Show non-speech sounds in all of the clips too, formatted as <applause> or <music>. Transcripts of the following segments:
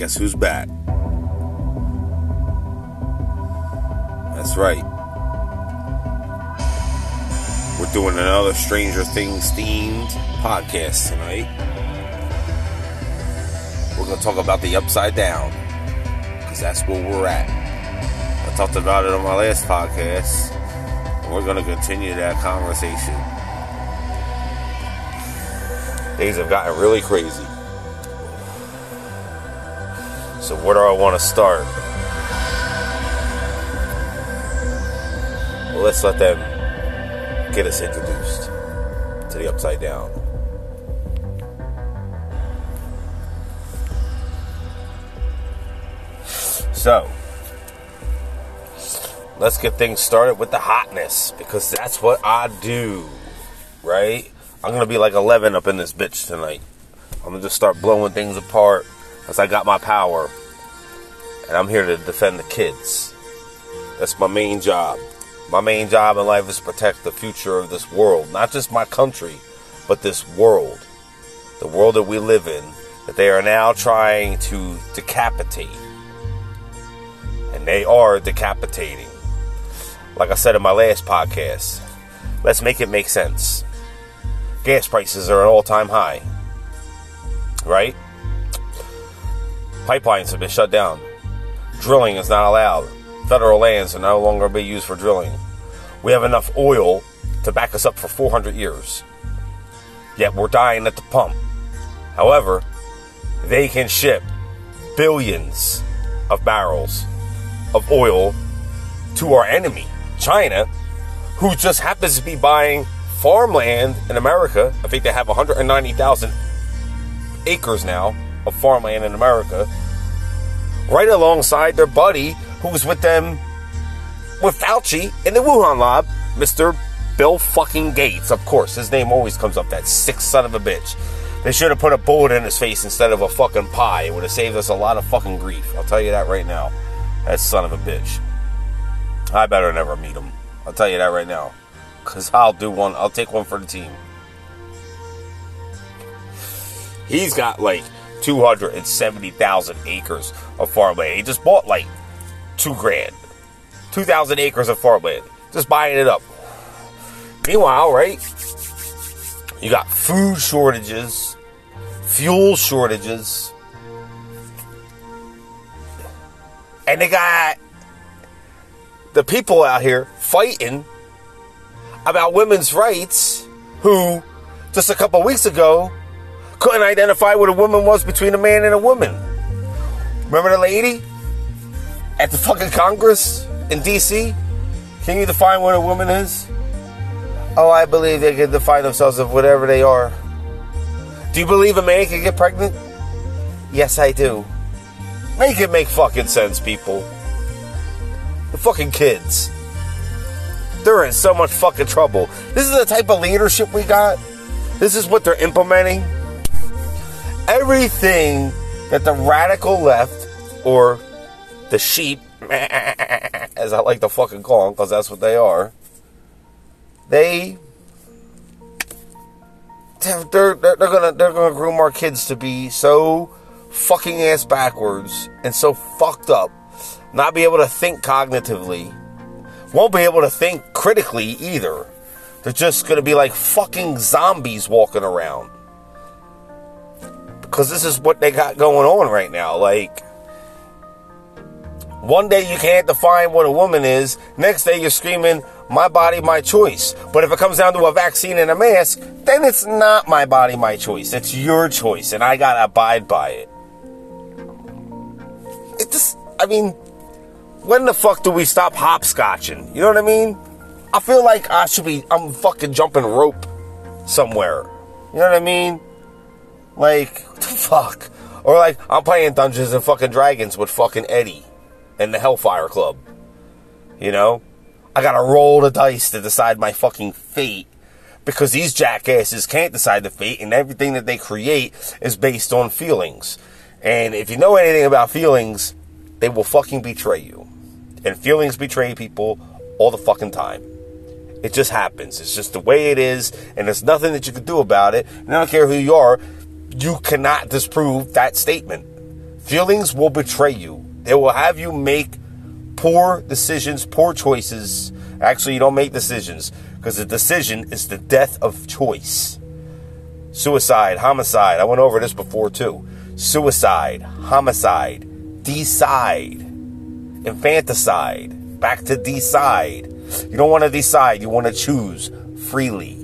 Guess who's back? That's right. We're doing another Stranger Things themed podcast tonight. We're going to talk about the upside down because that's where we're at. I talked about it on my last podcast, and we're going to continue that conversation. Things have gotten really crazy. So, where do I want to start? Well, let's let them get us introduced to the upside down. So, let's get things started with the hotness because that's what I do, right? I'm gonna be like 11 up in this bitch tonight. I'm gonna just start blowing things apart as I got my power, and I'm here to defend the kids. That's my main job. My main job in life is to protect the future of this world, not just my country, but this world. The world that we live in, that they are now trying to decapitate. And they are decapitating. Like I said in my last podcast, let's make it make sense. Gas prices are at all time high, right? Pipelines have been shut down. Drilling is not allowed federal lands are no longer be used for drilling. We have enough oil to back us up for 400 years. Yet we're dying at the pump. However, they can ship billions of barrels of oil to our enemy, China, who just happens to be buying farmland in America. I think they have 190,000 acres now of farmland in America, right alongside their buddy who was with them with Fauci in the Wuhan lab, Mr. Bill fucking Gates. Of course, his name always comes up, that sick son of a bitch. They should have put a bullet in his face instead of a fucking pie. It would have saved us a lot of fucking grief. I'll tell you that right now. That son of a bitch. I better never meet him. I'll tell you that right now. Because I'll do one, I'll take one for the team. He's got like 270,000 acres of farmland. He just bought like two grand. 2,000 acres of farmland. Just buying it up. Meanwhile, right? You got food shortages, fuel shortages, and they got the people out here fighting about women's rights who just a couple weeks ago couldn't identify what a woman was between a man and a woman. Remember the lady at the fucking Congress in DC? Can you define what a woman is? Oh, I believe they can define themselves of whatever they are. Do you believe a man can get pregnant? Yes, I do. Make it make fucking sense, people. The fucking kids. They're in so much fucking trouble. This is the type of leadership we got. This is what they're implementing. Everything that the radical left or the sheep, <laughs> as I like to fucking call them, because that's what they are. They they're, they're, they're gonna they're gonna groom our kids to be so fucking ass backwards and so fucked up, not be able to think cognitively, won't be able to think critically either. They're just gonna be like fucking zombies walking around. Because this is what they got going on right now. Like, one day you can't define what a woman is, next day you're screaming, my body, my choice. But if it comes down to a vaccine and a mask, then it's not my body, my choice. It's your choice, and I gotta abide by it. It just, I mean, when the fuck do we stop hopscotching? You know what I mean? I feel like I should be, I'm fucking jumping rope somewhere. You know what I mean? Like, <laughs> fuck? Or like, I'm playing Dungeons and fucking Dragons with fucking Eddie and the Hellfire Club. You know? I gotta roll the dice to decide my fucking fate because these jackasses can't decide the fate and everything that they create is based on feelings. And if you know anything about feelings, they will fucking betray you. And feelings betray people all the fucking time. It just happens. It's just the way it is, and there's nothing that you can do about it. And I don't care who you are, you cannot disprove that statement. Feelings will betray you. They will have you make poor decisions, poor choices. Actually, you don't make decisions because the decision is the death of choice. Suicide, homicide. I went over this before too. Suicide, homicide, decide, infanticide, back to decide. You don't want to decide, you want to choose freely.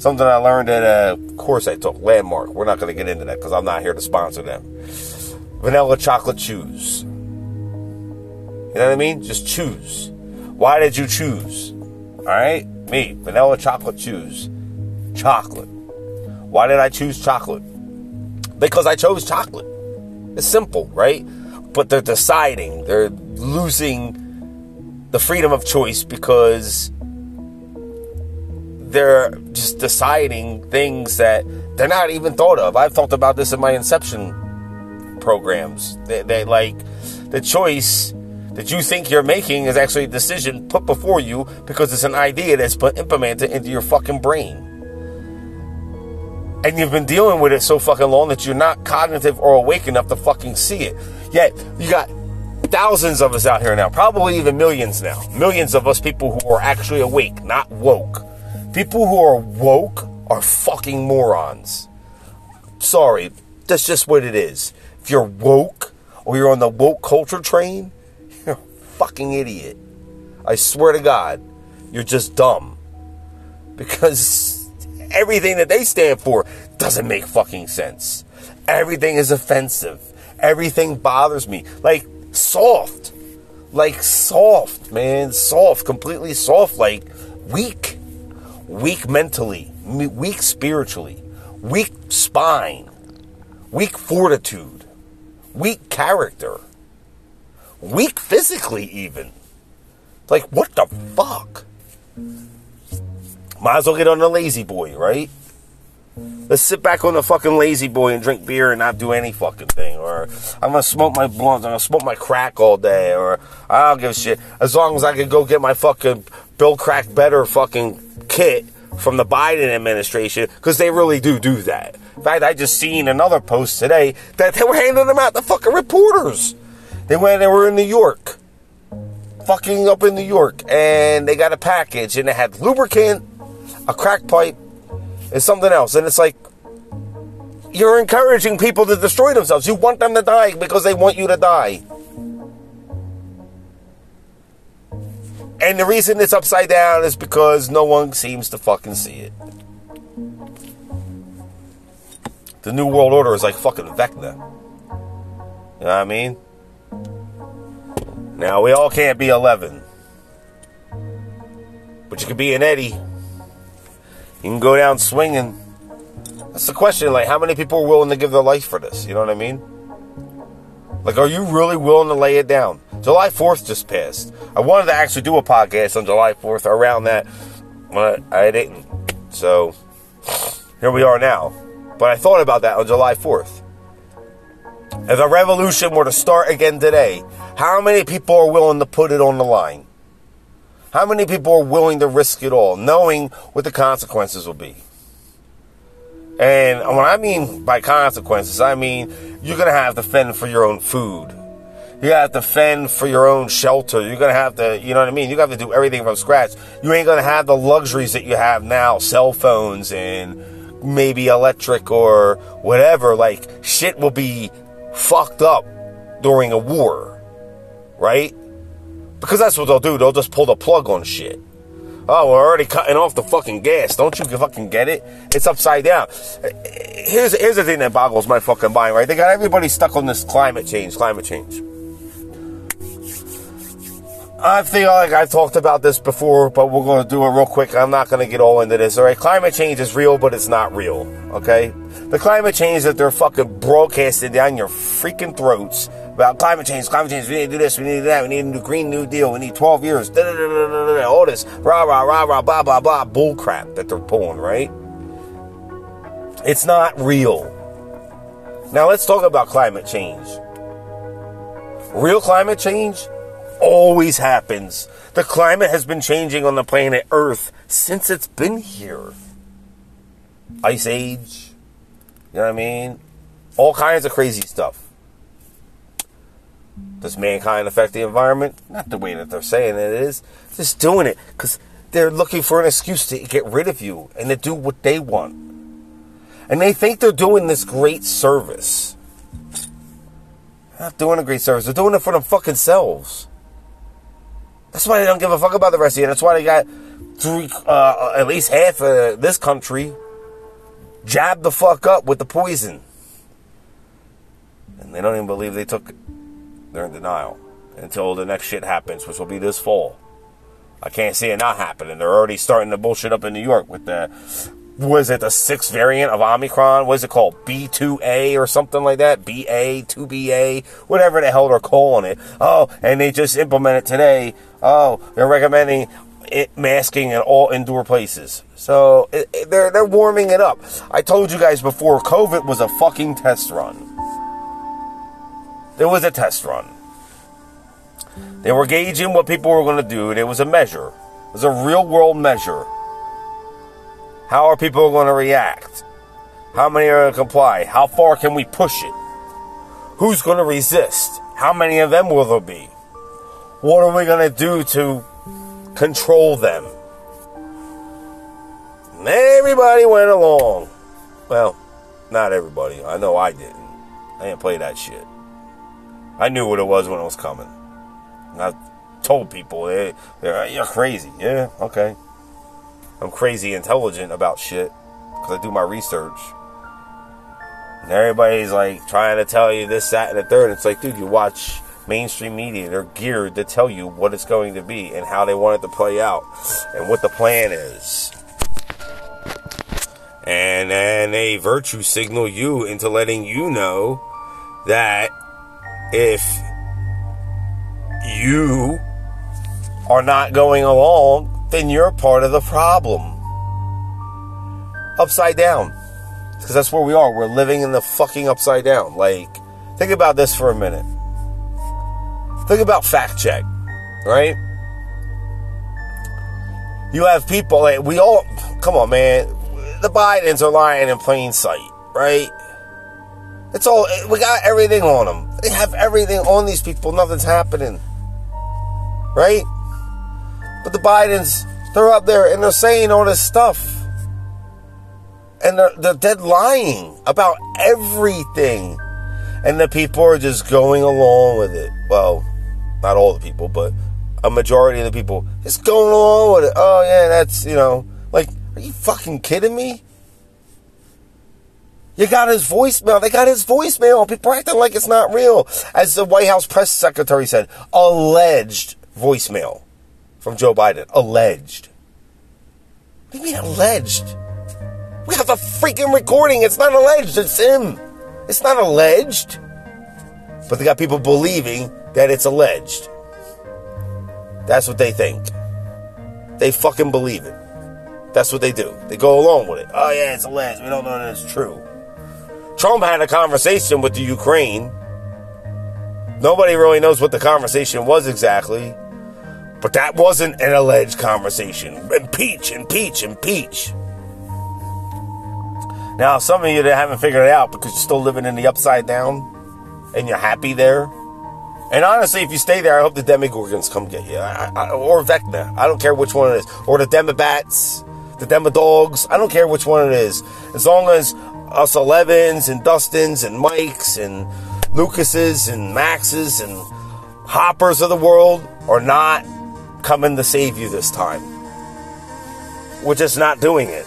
Something I learned at a course I took, Landmark. We're not going to get into that because I'm not here to sponsor them. Vanilla chocolate choose. You know what I mean? Just choose. Why did you choose? All right? Me, vanilla chocolate choose. Chocolate. Why did I choose chocolate? Because I chose chocolate. It's simple, right? But they're deciding, they're losing the freedom of choice because they're just deciding things that they're not even thought of. I've thought about this in my inception programs. They, they like the choice that you think you're making is actually a decision put before you because it's an idea that's put implemented into your fucking brain. And you've been dealing with it so fucking long that you're not cognitive or awake enough to fucking see it. Yet you got thousands of us out here now, probably even millions now. Millions of us people who are actually awake, not woke. People who are woke are fucking morons. Sorry, that's just what it is. If you're woke or you're on the woke culture train, <laughs> you're a fucking idiot. I swear to God, you're just dumb. Because everything that they stand for doesn't make fucking sense. Everything is offensive. Everything bothers me. Like soft. Like soft, man. Soft. Completely soft. Like weak. Weak mentally. Weak spiritually. Weak spine. Weak fortitude. Weak character. Weak physically, even. Like, what the fuck? Might as well get on the lazy boy, right? Let's sit back on the fucking lazy boy and drink beer and not do any fucking thing. Or I'm gonna smoke my blunts, I'm gonna smoke my crack all day, or I don't give a shit. As long as I can go get my fucking Bill Crack Better fucking kit from the Biden administration, because they really do do that. In fact, I just seen another post today that they were handing them out to fucking reporters. They went, they were in New York, fucking up in New York, and they got a package and it had lubricant, a crack pipe, and something else. And it's like, you're encouraging people to destroy themselves. You want them to die because they want you to die. And the reason it's upside down is because no one seems to fucking see it. The New World Order is like fucking Vecna. You know what I mean? Now, we all can't be 11. But you can be an Eddie. You can go down swinging. That's the question. Like, how many people are willing to give their life for this? You know what I mean? Like, are you really willing to lay it down? July 4th just passed. I wanted to actually do a podcast on July 4th around that, but I didn't. So, here we are now. But I thought about that on July 4th. If a revolution were to start again today, how many people are willing to put it on the line? How many people are willing to risk it all, knowing what the consequences will be? And what I mean by consequences, I mean you're going to have to fend for your own food. You have to fend for your own shelter. You're going to have to, you know what I mean? You have to do everything from scratch. You ain't going to have the luxuries that you have now, cell phones and maybe electric or whatever. Like, shit will be fucked up during a war, right? Because that's what they'll do. They'll just pull the plug on shit. Oh, we're already cutting off the fucking gas. Don't you fucking get it? It's upside down. Here's here's the thing that boggles my fucking mind, right? They got everybody stuck on this climate change, climate change. I feel like I've talked about this before, but we're going to do it real quick. I'm not going to get all into this. All right, climate change is real, but it's not real. Okay, the climate change that they're fucking broadcasting down your freaking throats about climate change, climate change. We need to do this, we need to do that, we need a new Green New Deal, we need 12 years. All this rah rah rah rah blah blah blah bull crap that they're pulling. Right? It's not real. Now let's talk about climate change. Real climate change always happens. The climate has been changing on the planet Earth since it's been here. Ice Age, you know what I mean? All kinds of crazy stuff. Does mankind affect the environment? Not the way that they're saying it is. Just doing it because they're looking for an excuse to get rid of you and to do what they want. And they think they're doing this great service. They're not doing a great service. They're doing it for them fucking selves. That's why they don't give a fuck about the rest of you. That's why they got three, uh, at least half of this country jabbed the fuck up with the poison. And they don't even believe they took it. They're in denial until the next shit happens, which will be this fall. I can't see it not happening. They're already starting to bullshit up in New York with the was it the sixth variant of Omicron? What is it called? B2A or something like that? BA, 2BA, whatever the hell they're calling it. Oh, and they just implemented today. Oh, they're recommending it masking in all indoor places. So it, it, they're they're warming it up. I told you guys before, COVID was a fucking test run. There was a test run. They were gauging what people were going to do. It was a measure. It was a real world measure. How are people going to react? How many are going to comply? How far can we push it? Who's going to resist? How many of them will there be? What are we going to do to control them? And everybody went along. Well, not everybody. I know I didn't. I didn't play that shit. I knew what it was when it was coming. And I told people, eh, hey, you're crazy. Yeah, okay. I'm crazy intelligent about shit because I do my research. And everybody's like trying to tell you this, that, and the third. It's like, dude, you watch mainstream media. They're geared to tell you what it's going to be and how they want it to play out and what the plan is. And then they virtue signal you into letting you know that if you are not going along, then you're part of the problem. Upside down. Because that's where we are. We're living in the fucking upside down. Like, think about this for a minute. Think about fact check, right? You have people, like, we all, come on, man. The Bidens are lying in plain sight, right? It's all, we got everything on them. They have everything on these people. Nothing's happening. Right? But the Bidens, they're up there and they're saying all this stuff. And they're, they're dead lying about everything. And the people are just going along with it. Well, not all the people, but a majority of the people just going along with it. Oh, yeah, that's, you know, like, are you fucking kidding me? You got his voicemail. They got his voicemail. People acting like it's not real. As the White House press secretary said, alleged voicemail from Joe Biden. Alleged. What do you mean alleged? We have a freaking recording. It's not alleged. It's him. It's not alleged. But they got people believing that it's alleged. That's what they think. They fucking believe it. That's what they do. They go along with it. Oh, yeah, it's alleged. We don't know that it's true. Trump had a conversation with the Ukraine. Nobody really knows what the conversation was exactly. But that wasn't an alleged conversation. Impeach, impeach, impeach. Now, some of you that haven't figured it out because you're still living in the upside down and you're happy there. And honestly, if you stay there, I hope the Demogorgons come get you. I, I, or Vecna. I don't care which one it is. Or the Demobats, the Demodogs. I don't care which one it is. As long as us 11s and Dustins and Mikes and Lucases and Maxes and Hoppers of the world are not coming to save you this time. We're just not doing it.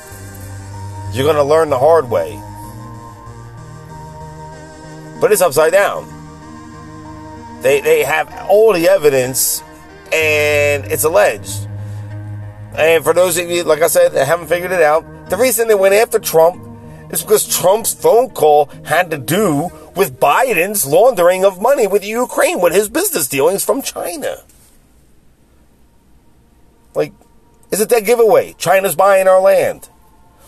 You're going to learn the hard way. But it's upside down. They, they have all the evidence and it's alleged. And for those of you, like I said, that haven't figured it out, the reason they went after Trump is because Trump's phone call had to do with Biden's laundering of money with Ukraine, with his business dealings from China. Like, is it that giveaway? China's buying our land.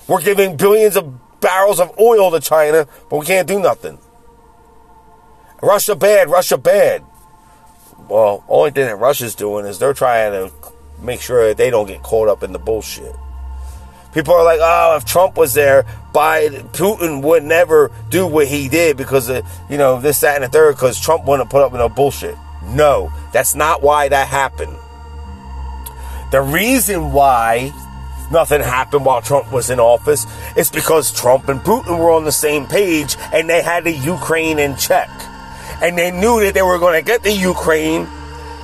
We're giving billions of barrels of oil to China, but we can't do nothing. Russia bad, Russia bad. Well, only thing that Russia's doing is they're trying to make sure that they don't get caught up in the bullshit. People are like, oh, if Trump was there, Biden, Putin would never do what he did because of, you know, this, that, and the third, because Trump wouldn't put up with no bullshit. No, that's not why that happened. The reason why nothing happened while Trump was in office is because Trump and Putin were on the same page and they had the Ukraine in check. And they knew that they were going to get the Ukraine.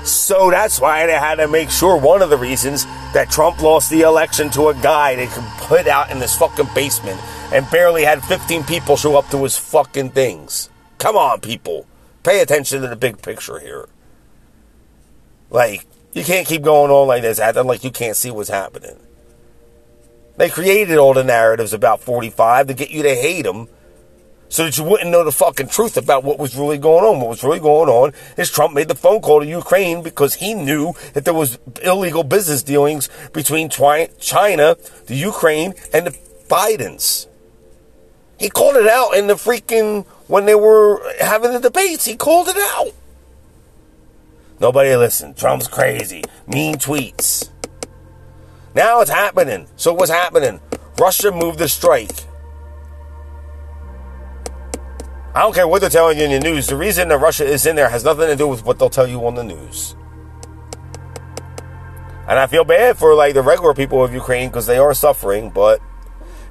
So that's why they had to make sure one of the reasons that Trump lost the election to a guy they could put out in this fucking basement and barely had 15 people show up to his fucking things. Come on, people. Pay attention to the big picture here. Like, you can't keep going on like this, acting like you can't see what's happening. They created all the narratives about 45 to get you to hate them so that you wouldn't know the fucking truth about what was really going on. What was really going on is Trump made the phone call to Ukraine because he knew that there was illegal business dealings between China, the Ukraine, and the Bidens. He called it out in the freaking when they were having the debates. He called it out. Nobody listened. Trump's crazy. Mean tweets. Now it's happening. So what's happening? Russia moved the strike. I don't care what they're telling you in the news. The reason that Russia is in there has nothing to do with what they'll tell you on the news. And I feel bad for like the regular people of Ukraine because they are suffering, but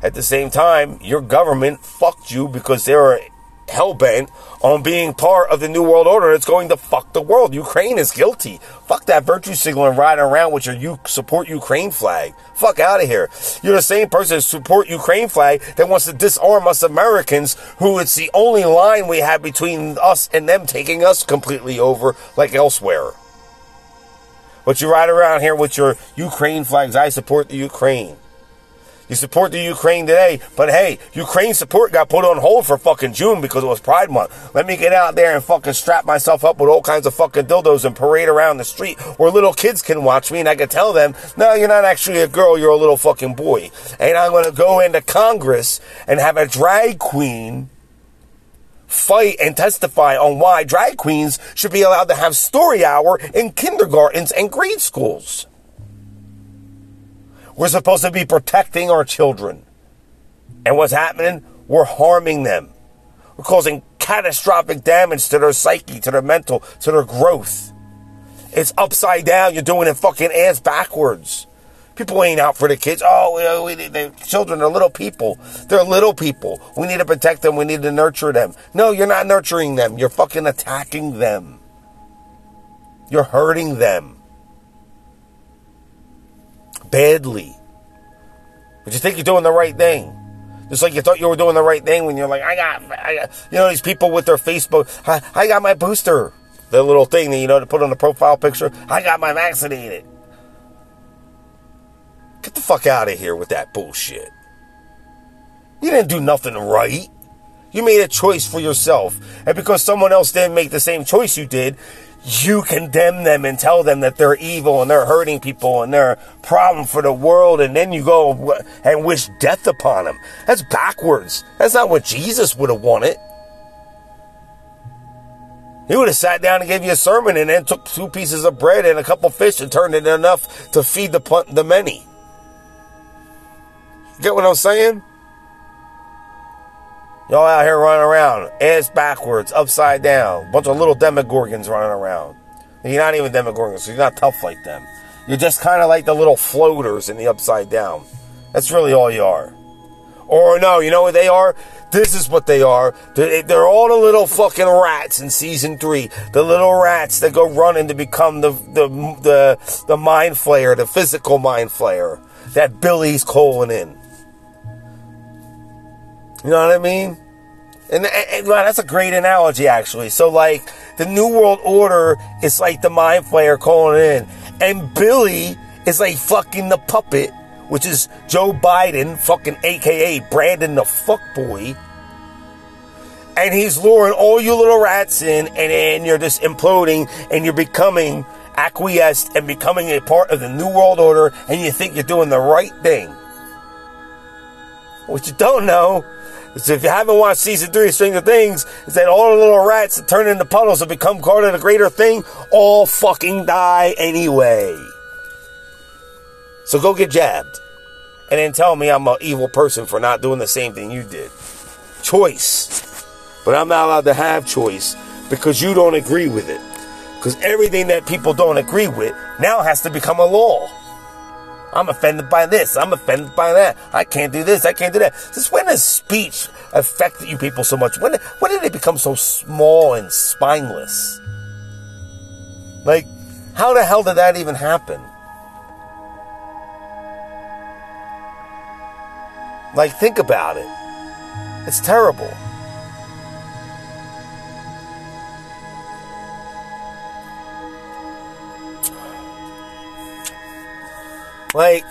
at the same time, your government fucked you because they're hell bent on being part of the New World Order It's going to fuck the world. Ukraine is guilty. Fuck that virtue signaling riding around with your you support Ukraine flag. Fuck out of here. You're the same person that support Ukraine flag that wants to disarm us Americans, who it's the only line we have between us and them taking us completely over like elsewhere. But you ride around here with your Ukraine flags. I support the Ukraine. You support the Ukraine today, but hey, Ukraine support got put on hold for fucking June because it was Pride Month. Let me get out there and fucking strap myself up with all kinds of fucking dildos and parade around the street where little kids can watch me and I can tell them, no, you're not actually a girl, you're a little fucking boy. And I'm gonna go into Congress and have a drag queen fight and testify on why drag queens should be allowed to have story hour in kindergartens and grade schools. We're supposed to be protecting our children. And what's happening? We're harming them. We're causing catastrophic damage to their psyche, to their mental, to their growth. It's upside down. You're doing it fucking ass backwards. People ain't out for the kids. Oh, we, uh, the children are little people. They're little people. We need to protect them. We need to nurture them. No, you're not nurturing them. You're fucking attacking them. You're hurting them badly. But you think you're doing the right thing. Just like you thought you were doing the right thing when you're like, I got, I got you know, these people with their Facebook, I, I got my booster. The little thing that, you know, to put on the profile picture, I got my vaccinated. Get the fuck out of here with that bullshit. You didn't do nothing right. You made a choice for yourself. And because someone else didn't make the same choice you did, you condemn them and tell them that they're evil and they're hurting people and they're a problem for the world, and then you go and wish death upon them. That's backwards. That's not what Jesus would have wanted. He would have sat down and gave you a sermon and then took two pieces of bread and a couple fish and turned it enough to feed the, the many. Get what I'm saying? Y'all out here running around, ass backwards, upside down. Bunch of little demogorgons running around. You're not even demogorgons, so you're not tough like them. You're just kind of like the little floaters in the upside down. That's really all you are. Or no, you know what they are? This is what they are. Eh, they're all the little fucking rats in season three. The little rats that go running to become the the the, the mind flayer, the physical mind flayer that Billy's calling in. You know what I mean? And, and, that's a great analogy, actually. So, like, the New World Order is like the mind flayer calling in, and Billy is like fucking the puppet, which is Joe Biden, fucking AKA Brandon the fuckboy. And he's luring all you little rats in, and then you're just imploding, and you're becoming acquiesced and becoming a part of the New World Order, and you think you're doing the right thing. What you don't know so if you haven't watched season three of Stranger Things, is that all the little rats that turn into puddles and become part of the greater thing all fucking die anyway. So go get jabbed. and then tell me I'm an evil person for not doing the same thing you did. Choice. But I'm not allowed to have choice because you don't agree with it. Because everything that people don't agree with now has to become a law. I'm offended by this. I'm offended by that. I can't do this. I can't do that. Since when does speech affect you people so much? When, when did it become so small and spineless? Like, how the hell did that even happen? Like, think about it. It's terrible. Like,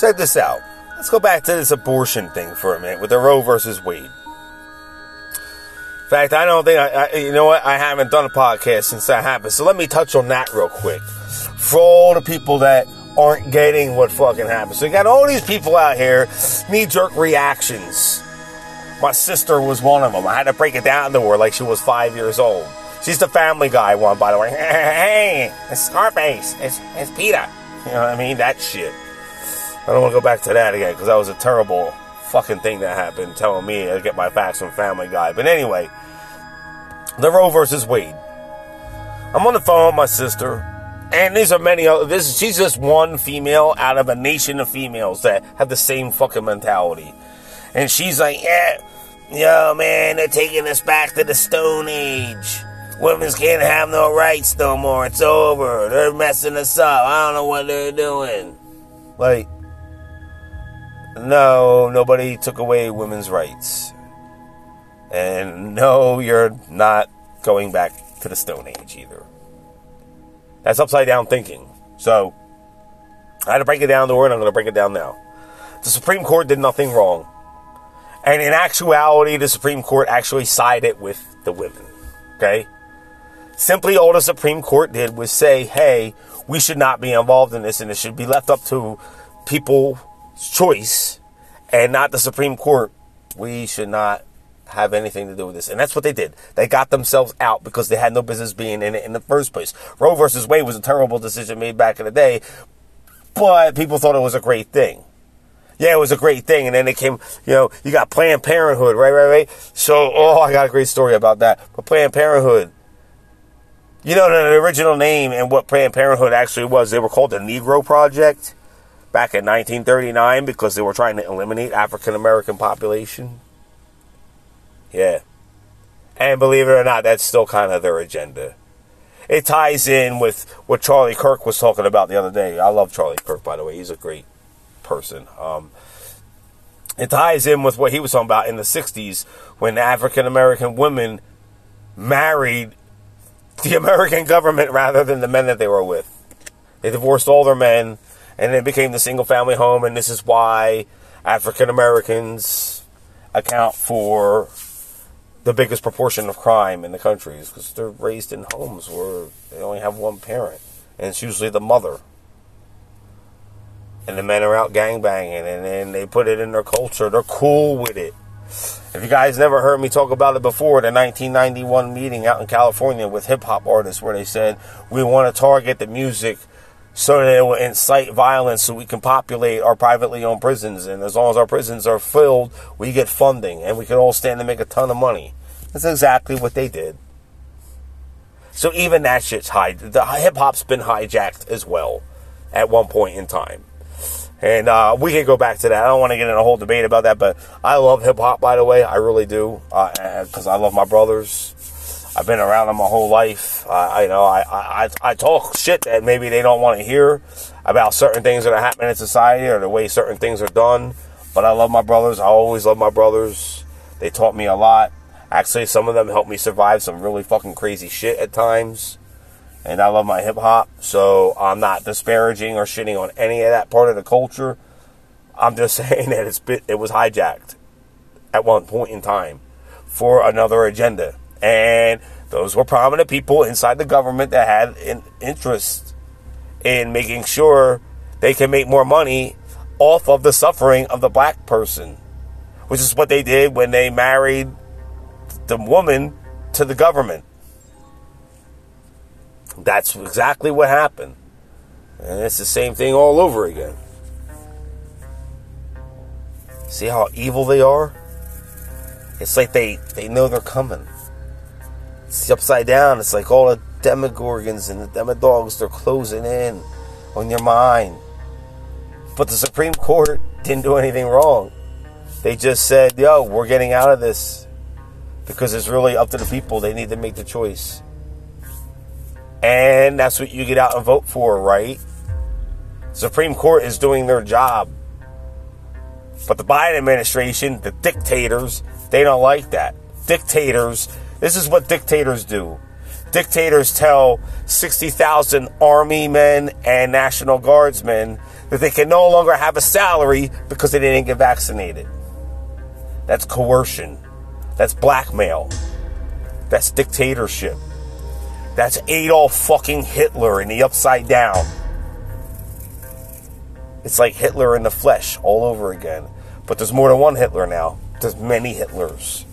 check this out. Let's go back to this abortion thing for a minute with the Roe versus Wade. In fact, I don't think I, I, you know what, I haven't done a podcast since that happened. So let me touch on that real quick. For all the people that aren't getting what fucking happened. So you got all these people out here, knee jerk reactions. My sister was one of them. I had to break it down to her like she was five years old. She's the Family Guy one, by the way. <laughs> Hey, it's Scarface. It's, it's Peter. You know what I mean? That shit. I don't want to go back to that again because that was a terrible fucking thing that happened telling me to get my facts from Family Guy. But anyway, the Roe versus Wade. I'm on the phone with my sister, and these are many other. This she's just one female out of a nation of females that have the same fucking mentality, and she's like, yeah, yo man, they're taking us back to the Stone Age. Women can't have no rights no more. It's over. They're messing us up. I don't know what they're doing. Like, no, nobody took away women's rights. And no, you're not going back to the Stone Age either. That's upside down thinking. So, I had to break it down to word, I'm going to break it down now. The Supreme Court did nothing wrong. And in actuality, the Supreme Court actually sided with the women. Okay? Simply all the Supreme Court did was say, hey, we should not be involved in this and it should be left up to people's choice and not the Supreme Court. We should not have anything to do with this. And that's what they did. They got themselves out because they had no business being in it in the first place. Roe versus Wade was a terrible decision made back in the day, but people thought it was a great thing. Yeah, it was a great thing. And then it came, you know, you got Planned Parenthood, right, right, right? So, oh, I got a great story about that. But Planned Parenthood, you know, the original name and what Planned Parenthood actually was, they were called the Negro Project back in 1939 because they were trying to eliminate African American population. Yeah. And believe it or not, that's still kind of their agenda. It ties in with what Charlie Kirk was talking about the other day. I love Charlie Kirk, by the way. He's a great person. Um, it ties in with what he was talking about in the 60s when African American women married <laughs> the American government rather than the men that they were with. They divorced all their men and it became the single family home, and this is why African Americans account for the biggest proportion of crime in the country is because they're raised in homes where they only have one parent, and it's usually the mother. And the men are out gangbanging, and then they put it in their culture. They're cool with it. If you guys never heard me talk about it before, the 1991 meeting out in California with hip hop artists, where they said we want to target the music so that it will incite violence so we can populate our privately owned prisons. And as long as our prisons are filled, we get funding and we can all stand to make a ton of money. That's exactly what they did. So even that shit's high. The hip hop's been hijacked as well at one point in time. And uh, we can go back to that. I don't want to get in a whole debate about that, but I love hip hop, by the way. I really do. Because uh, I love my brothers. I've been around them my whole life. Uh, I you know I, I I talk shit that maybe they don't want to hear about certain things that are happening in society or the way certain things are done. But I love my brothers. I always love my brothers. They taught me a lot. Actually, some of them helped me survive some really fucking crazy shit at times. And I love my hip hop, so I'm not disparaging or shitting on any of that part of the culture. I'm just <laughs> saying that it's bit, it was hijacked at one point in time for another agenda. And those were prominent people inside the government that had an interest in making sure they can make more money off of the suffering of the black person, which is what they did when they married the woman to the government. That's exactly what happened. And it's the same thing all over again. See how evil they are? It's like they, they know they're coming. It's upside down. It's like all the demogorgons and the demodogs, they're closing in on your mind. But the Supreme Court didn't do anything wrong. They just said, yo, we're getting out of this because it's really up to the people. They need to make the choice. And that's what you get out and vote for, right? Supreme Court is doing their job. But the Biden administration, the dictators, they don't like that. Dictators, this is what dictators do. Dictators tell 60,000 army men and National Guardsmen that they can no longer have a salary because they didn't get vaccinated. That's coercion. That's blackmail. That's dictatorship. That's Adolf fucking Hitler in the upside down. It's like Hitler in the flesh all over again. But there's more than one Hitler now. There's many Hitlers.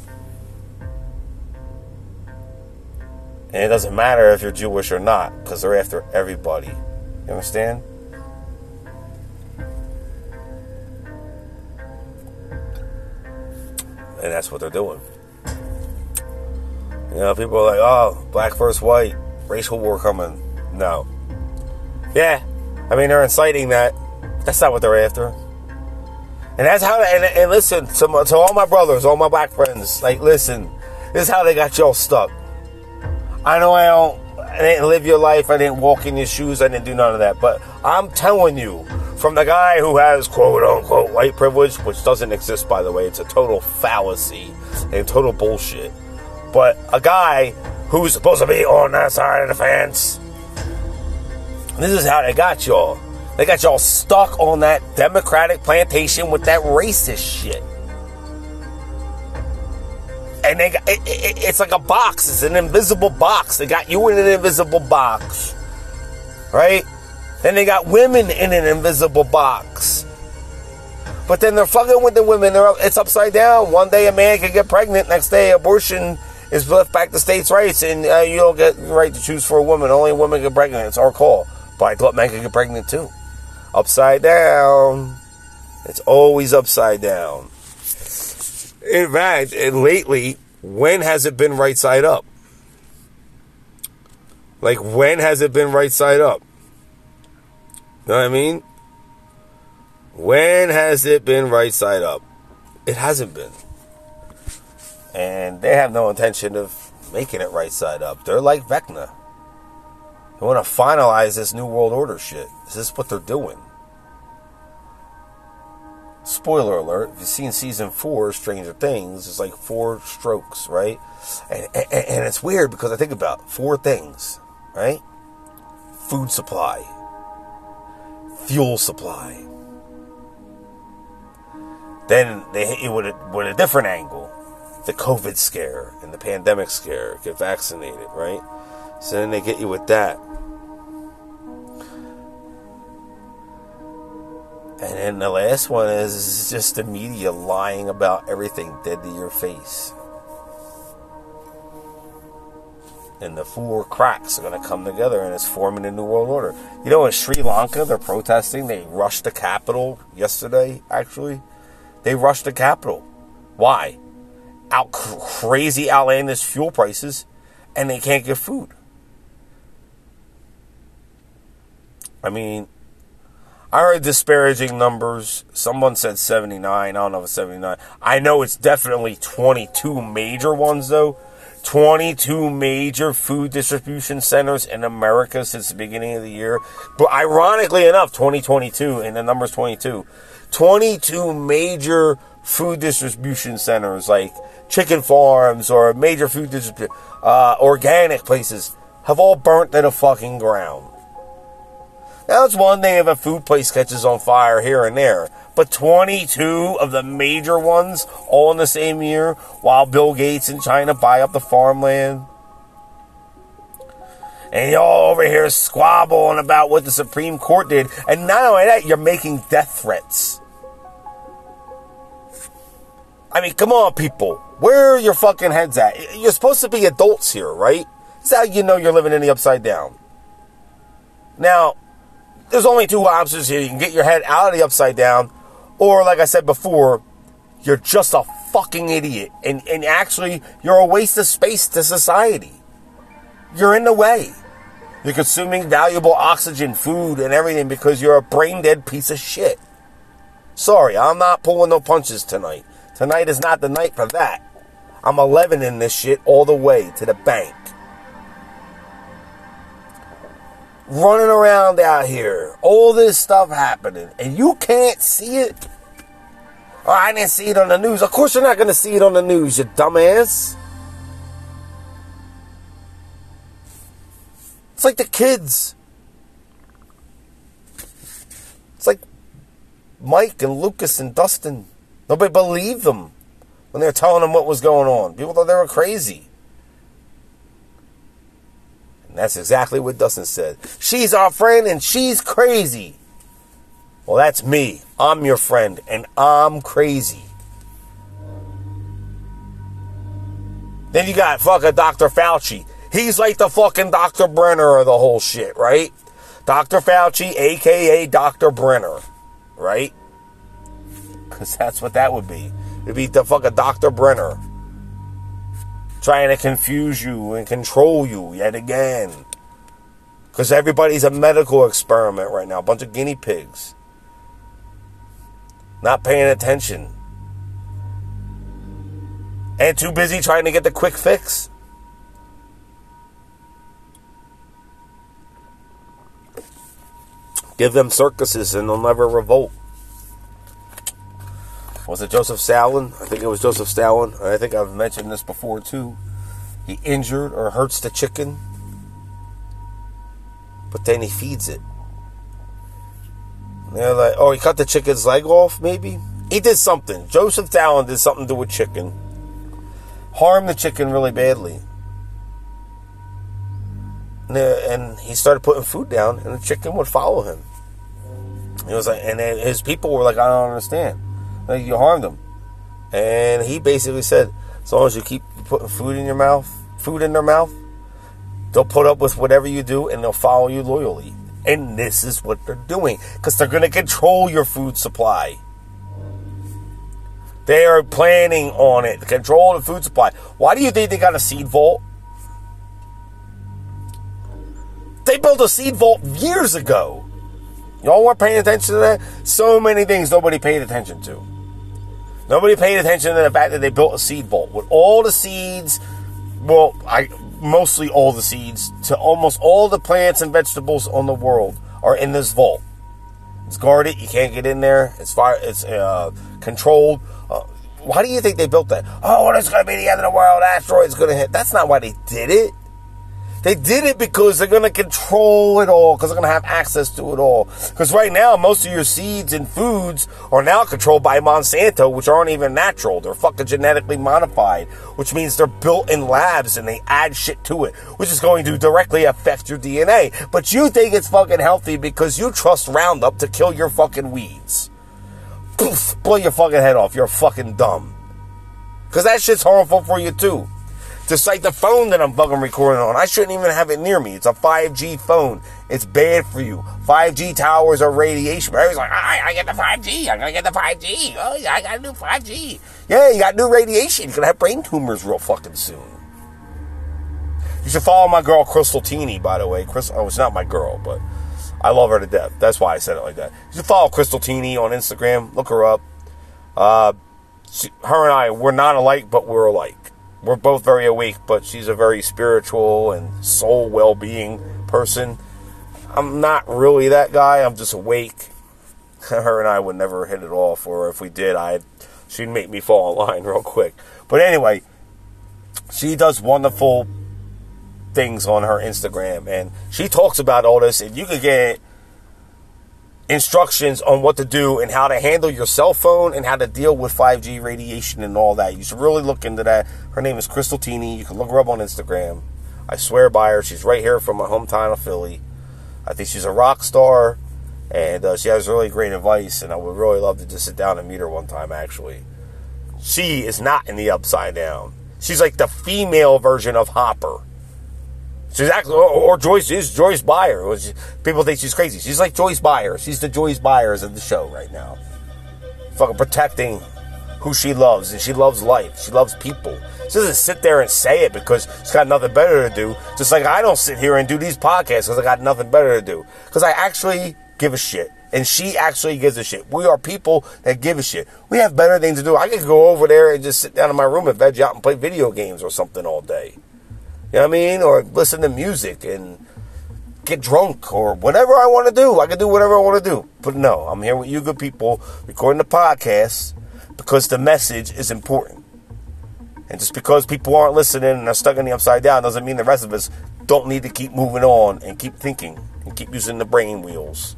And it doesn't matter if you're Jewish or not, because they're after everybody. You understand? And that's what they're doing. You know, people are like, oh, black versus white, racial war coming. No. Yeah, I mean, they're inciting that. That's not what they're after. And that's how, and, and listen, to, my, to all my brothers, all my black friends, like, listen, this is how they got y'all stuck. I know I don't, I didn't live your life, I didn't walk in your shoes, I didn't do none of that, but I'm telling you, from the guy who has quote unquote white privilege, which doesn't exist, by the way, it's a total fallacy and total bullshit. But a guy who's supposed to be on that side of the fence, this is how they got y'all. They got y'all stuck on that Democratic plantation with that racist shit. And they got, it, it, it's like a box. It's an invisible box. They got you in an invisible box. Right? Then they got women in an invisible box. But then they're fucking with the women. They're, it's upside down. One day a man can get pregnant. Next day abortion is left back to states' rights. And uh, you don't get the right to choose for a woman. Only a woman get pregnant. It's our call. But I thought men could get pregnant too upside down. It's always upside down. In fact, and lately, when has it been right side up? Like, when has it been right side up? You know what I mean? When has it been right side up? It hasn't been. And they have no intention of making it right side up. They're like Vecna. They want to finalize this New World Order shit. This is what they're doing. Spoiler alert, if you've seen season four, Stranger Things, it's like four strokes, right? And, and, and it's weird because I think about four things, right? Food supply, fuel supply. Then they hit you with a, with a different angle the COVID scare and the pandemic scare, get vaccinated, right? So then they get you with that. And then the last one is just the media lying about everything dead to your face. And the four cracks are going to come together and it's forming a new world order. You know, in Sri Lanka, they're protesting. They rushed the capital yesterday, actually. They rushed the capital. Why? Out crazy, outlandish fuel prices, and they can't get food. I mean, I heard disparaging numbers. Someone said 79. I don't know if it's 79. I know it's definitely 22 major ones, though. 22 major food distribution centers in America since the beginning of the year. But ironically enough, 2022, and the number's 22. 22 major food distribution centers, like chicken farms or major food distribution, uh, organic places, have all burnt to the fucking ground. Now, it's one thing if a food place catches on fire here and there, but 22 of the major ones all in the same year while Bill Gates in China buy up the farmland. And y'all over here squabbling about what the Supreme Court did. And not only that, you're making death threats. I mean, come on, people. Where are your fucking heads at? You're supposed to be adults here, right? That's how you know you're living in the upside down. Now, there's only two options here. You can get your head out of the upside down, or like I said before, You're just a fucking idiot. And, and actually, you're a waste of space to society. You're in the way. You're consuming valuable oxygen, food, and everything because you're a brain dead piece of shit. Sorry, I'm not pulling no punches tonight. Tonight is not the night for that. I'm 11 in this shit all the way to the bank. Running around out here, all this stuff happening, and you can't see it. Oh, I didn't see it on the news. Of course, you're not going to see it on the news, you dumbass. It's like the kids. It's like Mike and Lucas and Dustin. Nobody believed them when they were telling them what was going on. People thought they were crazy. And that's exactly what Dustin said. She's our friend and she's crazy. Well, that's me. I'm your friend and I'm crazy. Then you got fucking Dr. Fauci. He's like the fucking Dr. Brenner of the whole shit, right? Dr. Fauci, aka Dr. Brenner, right? Because that's what that would be. It'd be the fucking Dr. Brenner. Trying to confuse you and control you yet again. Because everybody's a medical experiment right now. A bunch of guinea pigs. Not paying attention. And too busy trying to get the quick fix. Give them circuses and they'll never revolt. Was it Joseph Stalin? I think it was Joseph Stalin. I think I've mentioned this before too. He injured or hurts the chicken, but then he feeds it. And they're like, oh, he cut the chicken's leg off, maybe? He did something. Joseph Stalin did something to a chicken. Harmed the chicken really badly. And uh, he started putting food down, and the chicken would follow him. He was like, and his people were like, I don't understand. Like you harmed them. And he basically said, as long as you keep putting food in your mouth, food in their mouth, they'll put up with whatever you do and they'll follow you loyally. And this is what they're doing because they're going to control your food supply. They are planning on it, control the food supply. Why do you think they got a seed vault? They built a seed vault years ago. Y'all weren't paying attention to that? So many things nobody paid attention to. Nobody paid attention to the fact that they built a seed vault with all the seeds, well, I mostly all the seeds to almost all the plants and vegetables on the world are in this vault. It's guarded. You can't get in there. It's fire. It's uh, controlled. Uh, why do you think they built that? Oh, it's going to be the end of the world. Asteroid's going to hit. That's not why they did it. They did it because they're going to control it all, because they're going to have access to it all. Because right now, most of your seeds and foods are now controlled by Monsanto, which aren't even natural. They're fucking genetically modified, which means they're built in labs and they add shit to it, which is going to directly affect your DNA. But you think it's fucking healthy because you trust Roundup to kill your fucking weeds. Poof, blow your fucking head off. You're fucking dumb. Because that shit's harmful for you too. Just like the phone that I'm fucking recording on. I shouldn't even have it near me. It's a 5G phone. It's bad for you. 5G towers are radiation. Everybody's like, I, I get the 5G. I'm going to get the 5G. Oh, yeah, I got new 5G. Yeah, you got new radiation. You're going to have brain tumors real fucking soon. You should follow my girl, Crystal Teeny, by the way. Crystal, oh, it's not my girl, but I love her to death. That's why I said it like that. You should follow Crystal Teeny on Instagram. Look her up. Uh, she, her and I, we're not alike, but we're alike we're both very awake, but she's a very spiritual and soul well being person. I'm not really that guy, I'm just awake. <laughs> Her and I would never hit it off, or if we did, I'd she'd make me fall in line <laughs> real quick. But anyway, she does wonderful things on her Instagram and she talks about all this and you can get instructions on what to do and how to handle your cell phone and how to deal with 5G radiation and all that. You should really look into that. Her name is Crystal Teeny. You can look her up on Instagram. I swear by her. She's right here from my hometown of Philly. I think she's a rock star and uh, she has really great advice. And I would really love to just sit down and meet her one time, actually. She is not in the upside down. She's like the female version of Hopper. She's actually, or, or Joyce is Joyce Byers. Which people think she's crazy. She's like Joyce Byers. She's the Joyce Byers of the show right now. Fucking protecting who she loves, and she loves life. She loves people. She doesn't sit there and say it because she's got nothing better to do. Just like I don't sit here and do these podcasts because I got nothing better to do. Because I actually give a shit. And she actually gives a shit. We are people that give a shit. We have better things to do. I could go over there and just sit down in my room and veg out and play video games or something all day. You know what I mean? Or listen to music and get drunk or whatever I want to do. I can do whatever I want to do. But no, I'm here with you good people recording the podcast because the message is important. And just because people aren't listening and are stuck in the upside down doesn't mean the rest of us don't need to keep moving on and keep thinking and keep using the brain wheels.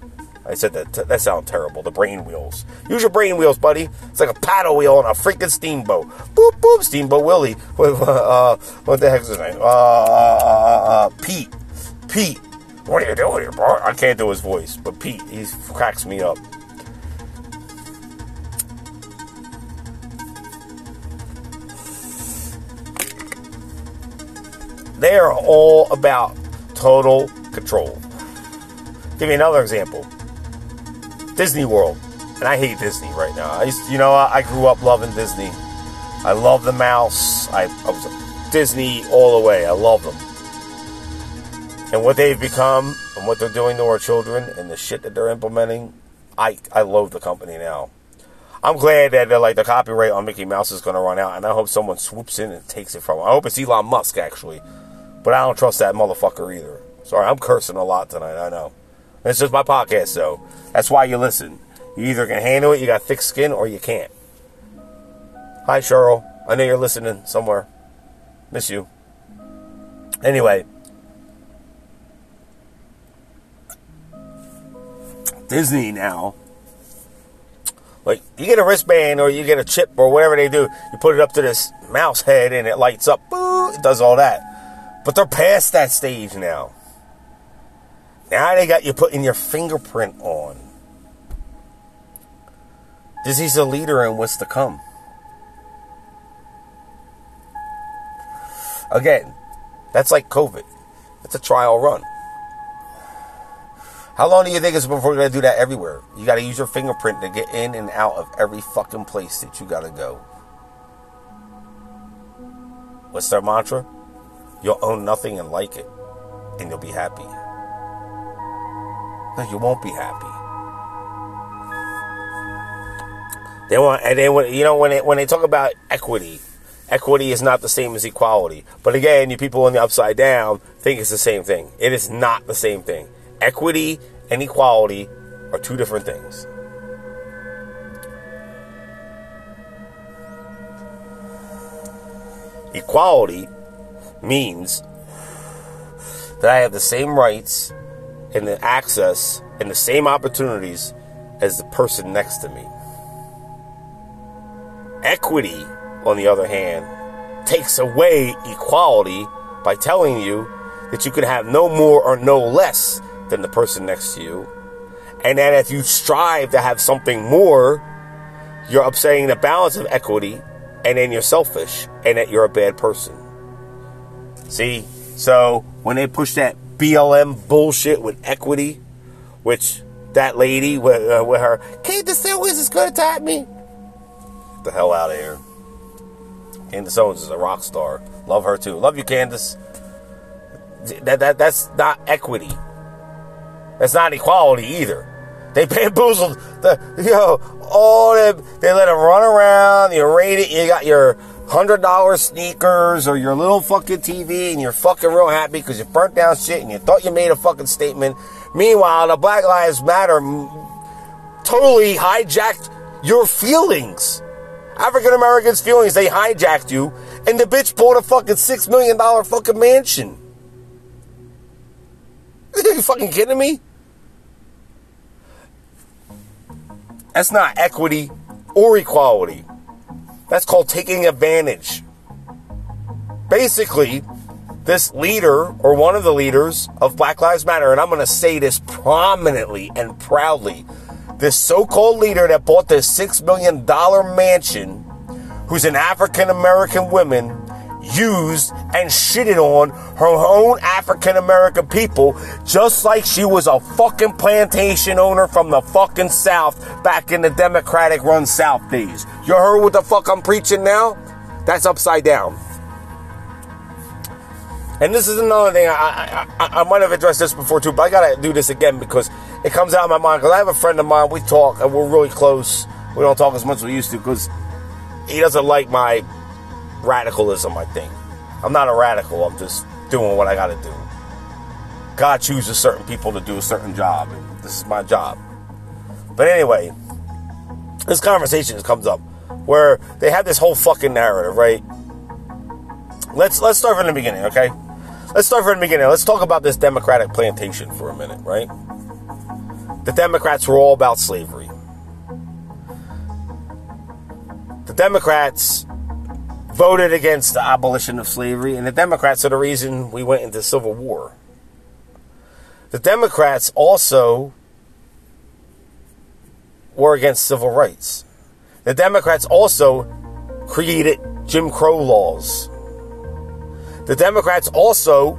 I said that that sounds terrible. The brain wheels. Use your brain wheels, buddy. It's like a paddle wheel on a freaking steamboat. Boop boop, Steamboat Willie. <laughs> With, uh, what the heck's his name? Uh, uh, uh, uh, Pete. Pete. What are you doing here, bro? I can't do his voice, but Pete, he cracks me up. They are all about total control. Give me another example. Disney World, and I hate Disney right now. I used, you know, I grew up loving Disney. I love the mouse. I, I was Disney all the way. I love them. And what they've become and what they're doing to our children and the shit that they're implementing, I I loathe the company now. I'm glad that like the copyright on Mickey Mouse is going to run out, and I hope someone swoops in and takes it from. Him. I hope it's Elon Musk actually, but I don't trust that motherfucker either. Sorry, I'm cursing a lot tonight. I know. It's just my podcast, so that's why you listen. You either can handle it, you got thick skin, or you can't. Hi, Cheryl. I know you're listening somewhere. Miss you. Anyway, Disney now. Like, you get a wristband or you get a chip or whatever they do, you put it up to this mouse head and it lights up. Boo, it does all that. But they're past that stage now. Now they got you putting your fingerprint on. Disney's a leader in what's to come. Again, that's like COVID. It's a trial run. How long do you think it's before going to do that everywhere? You got to use your fingerprint to get in and out of every fucking place that you got to go. What's their mantra? You'll own nothing and like it, and you'll be happy. No, you won't be happy. They want, and they want, you know, when they, when they talk about equity, equity is not the same as equality. But again, you people on the upside down think it's the same thing. It is not the same thing. Equity and equality are two different things. Equality means that I have the same rights and the access and the same opportunities as the person next to me. Equity, on the other hand, takes away equality by telling you that you can have no more or no less than the person next to you. And that if you strive to have something more, you're upsetting the balance of equity and then you're selfish and that you're a bad person. See? So when they push that BLM bullshit with equity, which that lady with, uh, with her, Candace Owens is going to attack me. The hell out of here. Candace Owens is a rock star. Love her too. Love you, Candace. That, that, that's not equity. That's not equality either. They bamboozled the, you know, all them, they let them run around, you rate it, you got your hundred dollar sneakers or your little fucking TV and you're fucking real happy because you burnt down shit and you thought you made a fucking statement. Meanwhile, the Black Lives Matter totally hijacked your feelings. African Americans' feelings, they hijacked you, and the bitch bought a fucking six million dollar fucking mansion. Are <laughs> you fucking kidding me? That's not equity or equality. That's called taking advantage. Basically, this leader or one of the leaders of Black Lives Matter, and I'm going to say this prominently and proudly, this so called leader that bought this $6 million mansion, who's an African American woman, used and shitted on her own African American people, just like she was a fucking plantation owner from the fucking South back in the Democratic run South days. You heard what the fuck I'm preaching now? That's upside down. And this is another thing, I, I, I, might have addressed this before too, but I gotta do this again because it comes out of my mind. Because I have a friend of mine, we talk and we're really close. We don't talk as much as we used to because he doesn't like my radicalism, I think. I'm not a radical, I'm just doing what I gotta do. God chooses certain people to do a certain job, and this is my job. But anyway, this conversation comes up where they have this whole fucking narrative, right? Let's let's start from the beginning, okay? Let's start from the beginning. Let's talk about this Democratic plantation for a minute, right? The Democrats were all about slavery. The Democrats voted against the abolition of slavery, and the Democrats are the reason we went into civil war. The Democrats also were against civil rights. The Democrats also created Jim Crow laws. The Democrats also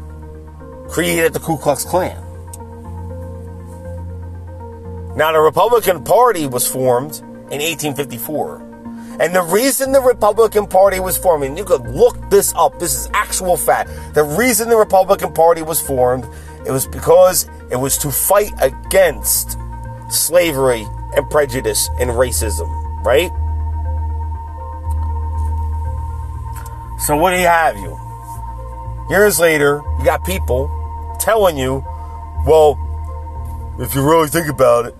created the Ku Klux Klan. Now, the Republican Party was formed in 1854. And the reason the Republican Party was formed, and you could look this up, this is actual fact. The reason the Republican Party was formed, it was because it was to fight against slavery and prejudice and racism, right? So, what do you have you? Years later, you got people telling you, well, if you really think about it,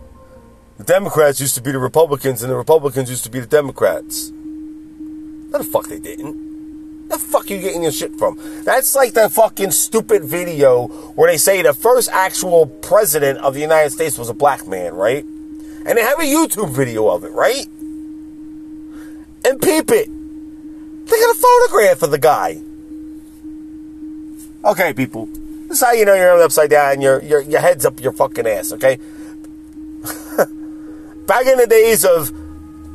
the Democrats used to be the Republicans and the Republicans used to be the Democrats. No, the fuck they didn't. The fuck are you getting your shit from? That's like the fucking stupid video where they say the first actual president of the United States was a black man, right? And they have a YouTube video of it, right? And peep it. They got a photograph of the guy. Okay, people. This is how you know you're upside down. Your your your head's up your fucking ass. Okay. <laughs> Back in the days of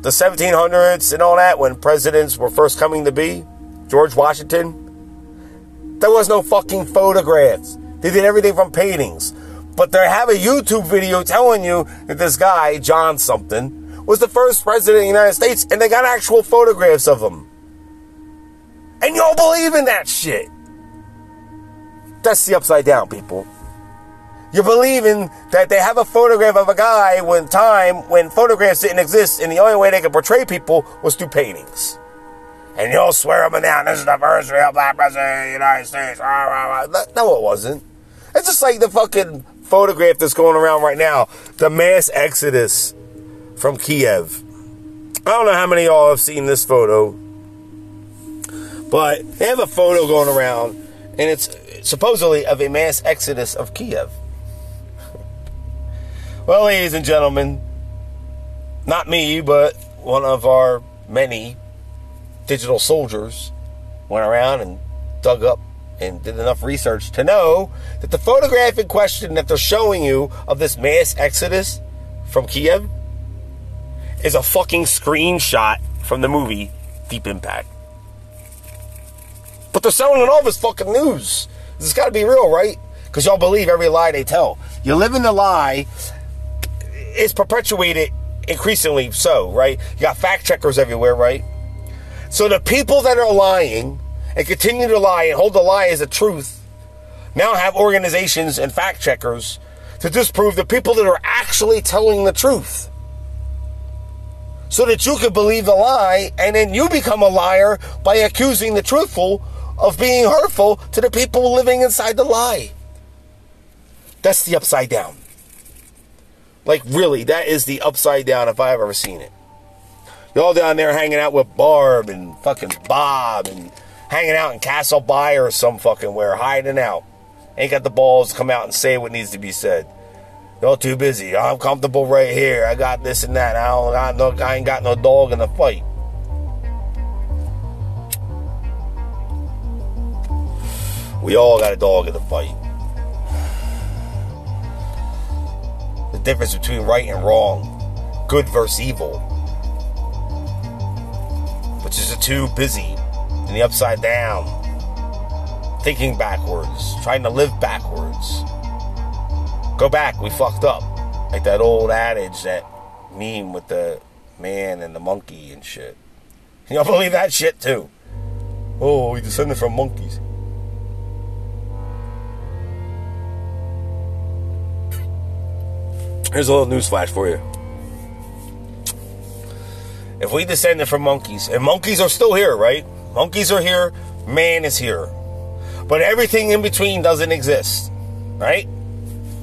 the 1700s and all that, when presidents were first coming to be, George Washington, there was no fucking photographs. They did everything from paintings. But they have a YouTube video telling you that this guy, John something, was the first president of the United States, and they got actual photographs of him. And y'all believe in that shit. That's the upside down, people. You're believing that they have a photograph of a guy when time, when photographs didn't exist, and the only way they could portray people was through paintings. And you'll swear them down, this is the first real black president of the United States. No, it wasn't. It's just like the fucking photograph that's going around right now the mass exodus from Kiev. I don't know how many of y'all have seen this photo, but they have a photo going around, and it's supposedly of a mass exodus of Kiev. Well, ladies and gentlemen, not me, but one of our many digital soldiers went around and dug up and did enough research to know that the photograph in question that they're showing you of this mass exodus from Kiev is a fucking screenshot from the movie Deep Impact. But they're selling it all as fucking news. This has got to be real, right? Because y'all believe every lie they tell. You live in the lie it's perpetuated increasingly so, right? You got fact checkers everywhere, right? So the people that are lying and continue to lie and hold the lie as a truth now have organizations and fact checkers to disprove the people that are actually telling the truth. So that you can believe the lie and then you become a liar by accusing the truthful of being hurtful to the people living inside the lie. That's the upside down. Like, really, that is the upside down if I've ever seen it. Y'all down there hanging out with Barb and fucking Bob and hanging out in Castle By or some fucking where, hiding out. Ain't got the balls to come out and say what needs to be said. Y'all too busy. I'm comfortable right here. I got this and that. I don't no I ain't got no dog in the fight. We all got a dog in the fight. The difference between right and wrong, good versus evil. Which is a too busy and the upside down. thinking backwards, trying to live backwards. Go back, we fucked up. Like that old adage, that meme with the man and the monkey and shit. Y'all <laughs> believe that shit too? Oh, we descended from monkeys. Here's a little newsflash for you. If we descended from monkeys, and monkeys are still here, right? Monkeys are here, man is here. But everything in between doesn't exist, right?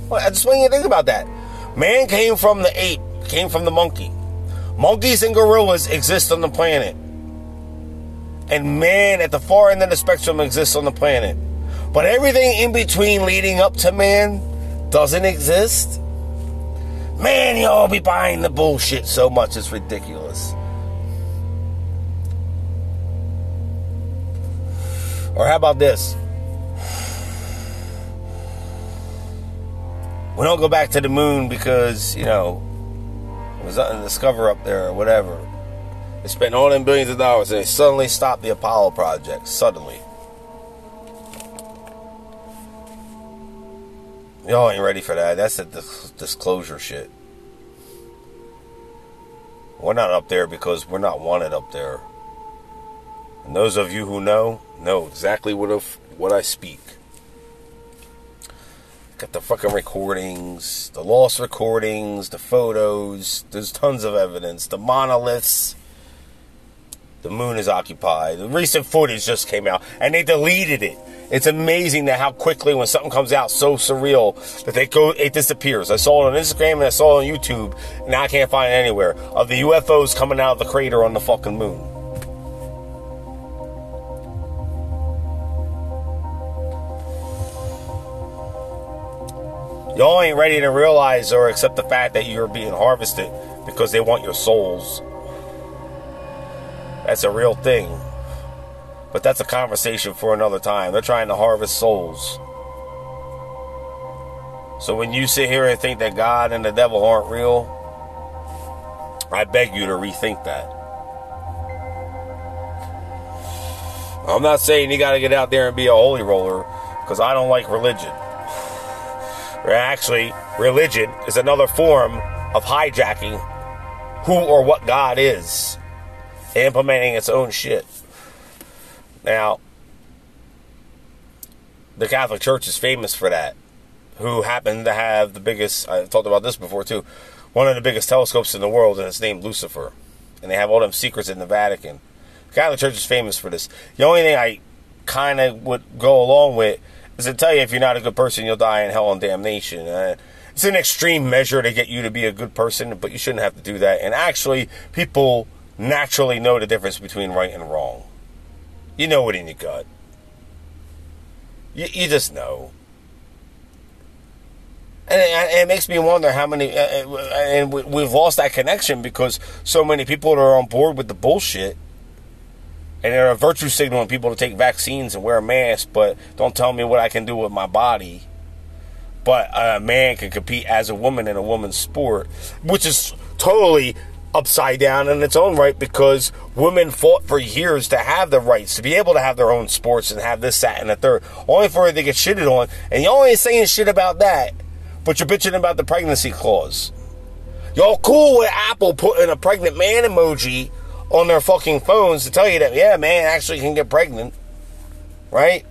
Well, I just want you to think about that. Man came from the ape, came from the monkey. Monkeys and gorillas exist on the planet. And man at the far end of the spectrum exists on the planet. But everything in between leading up to man doesn't exist. Man, y'all be buying the bullshit so much, it's ridiculous. Or how about this? We don't go back to the moon because, you know, there's nothing to discover up there or whatever. They spent all them billions of dollars and they suddenly stopped the Apollo project. Suddenly. Y'all ain't ready for that. That's a disclosure shit. We're not up there because we're not wanted up there. And those of you who know, know exactly what, of, what I speak. Got the fucking recordings, the lost recordings, the photos. There's tons of evidence. The monoliths. The moon is occupied. The recent footage just came out, and they deleted it. It's amazing that how quickly when something comes out so surreal that they go it disappears. I saw it on Instagram and I saw it on YouTube. Now I can't find it anywhere of the UFOs coming out of the crater on the fucking moon. Y'all ain't ready to realize or accept the fact that you're being harvested because they want your souls. That's a real thing. But that's a conversation for another time. They're trying to harvest souls. So when you sit here and think that God and the devil aren't real, I beg you to rethink that. I'm not saying you got to get out there and be a holy roller because I don't like religion. Actually, religion is another form of hijacking who or what God is, implementing its own shit. Now, the Catholic Church is famous for that, who happen to have the biggest, I talked about this before too, one of the biggest telescopes in the world, and it's named Lucifer. And they have all them secrets in the Vatican. The Catholic Church is famous for this. The only thing I kind of would go along with is to tell you if you're not a good person, you'll die in hell and damnation. Uh, it's an extreme measure to get you to be a good person, but you shouldn't have to do that. And actually, people naturally know the difference between right and wrong. You know it in your gut. You, you just know. And it, it, makes me wonder how many, uh, uh and we've lost that connection because so many people are on board with the bullshit and they're a virtue signaling people to take vaccines and wear a mask, but don't tell me what I can do with my body. But a man can compete as a woman in a woman's sport, which is totally upside down in its own right because women fought for years to have the rights to be able to have their own sports and have this, that, and the third, only for it to get shitted on. And y'all ain't saying shit about that, but you're bitching about the pregnancy clause. Y'all cool with Apple putting a pregnant man emoji on their fucking phones to tell you that, yeah, man actually can get pregnant. Right?